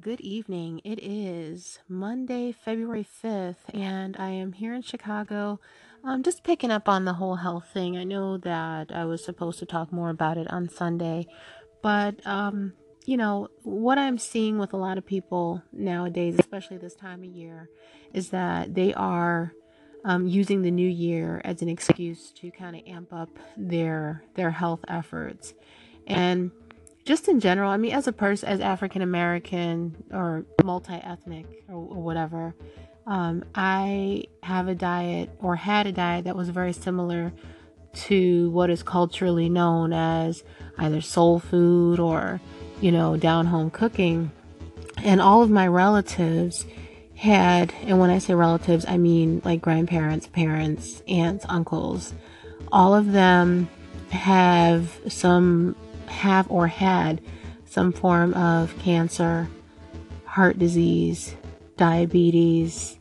Good evening. It is Monday, February 5th, and I am here in Chicago. I'm just picking up on the whole health thing. I know that I was supposed to talk more about it on Sunday, but um, you know, what I'm seeing with a lot of people nowadays, especially this time of year, is that they are um, using the new year as an excuse to kind of amp up their their health efforts. And just in general, I mean, as a person, as African American or multi ethnic or, or, whatever, um, I have a diet or had a diet that was very similar to what is culturally known as either soul food or, you know, down home cooking. And all of my relatives had, and when I say relatives, I mean like grandparents, parents, aunts, uncles, all of them have some have or had some form of cancer, heart disease, diabetes,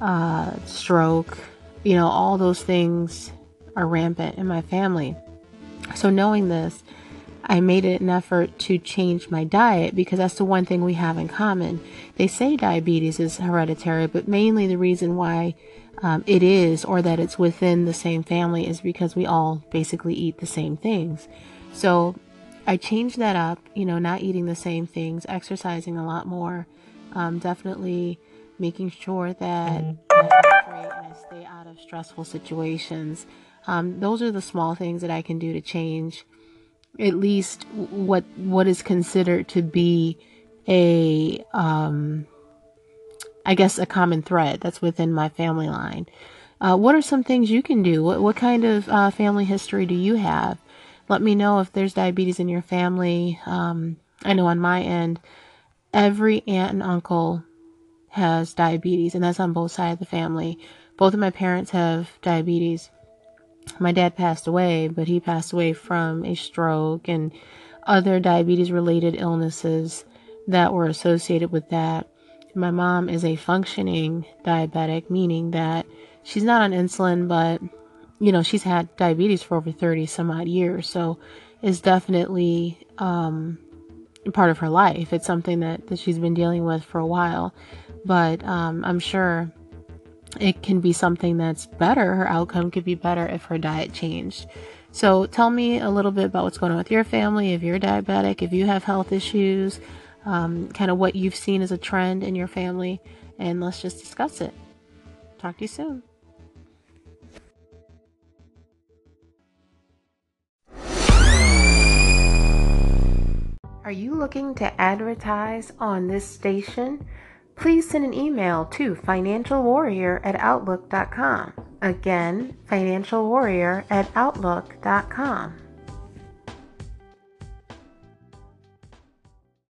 uh, stroke, you know, all those things are rampant in my family. So, knowing this, I made it an effort to change my diet because that's the one thing we have in common. They say diabetes is hereditary, but mainly the reason why um, it is or that it's within the same family is because we all basically eat the same things. So I changed that up, you know, not eating the same things, exercising a lot more, um, definitely making sure that I hydrate and I stay out of stressful situations. Um, those are the small things that I can do to change at least what what is considered to be a um, I guess a common thread that's within my family line. Uh, what are some things you can do? What what kind of uh, family history do you have? Let me know if there's diabetes in your family. Um, I know on my end, every aunt and uncle has diabetes, and that's on both sides of the family. Both of my parents have diabetes. My dad passed away, but he passed away from a stroke and other diabetes related illnesses that were associated with that. My mom is a functioning diabetic, meaning that she's not on insulin, but you know, she's had diabetes for over 30 some odd years. So it's definitely um, part of her life. It's something that, that she's been dealing with for a while. But um, I'm sure it can be something that's better. Her outcome could be better if her diet changed. So tell me a little bit about what's going on with your family, if you're diabetic, if you have health issues, um, kind of what you've seen as a trend in your family, and let's just discuss it. Talk to you soon. Are you looking to advertise on this station? Please send an email to financialwarrior at outlook.com. Again, financialwarrior at outlook.com.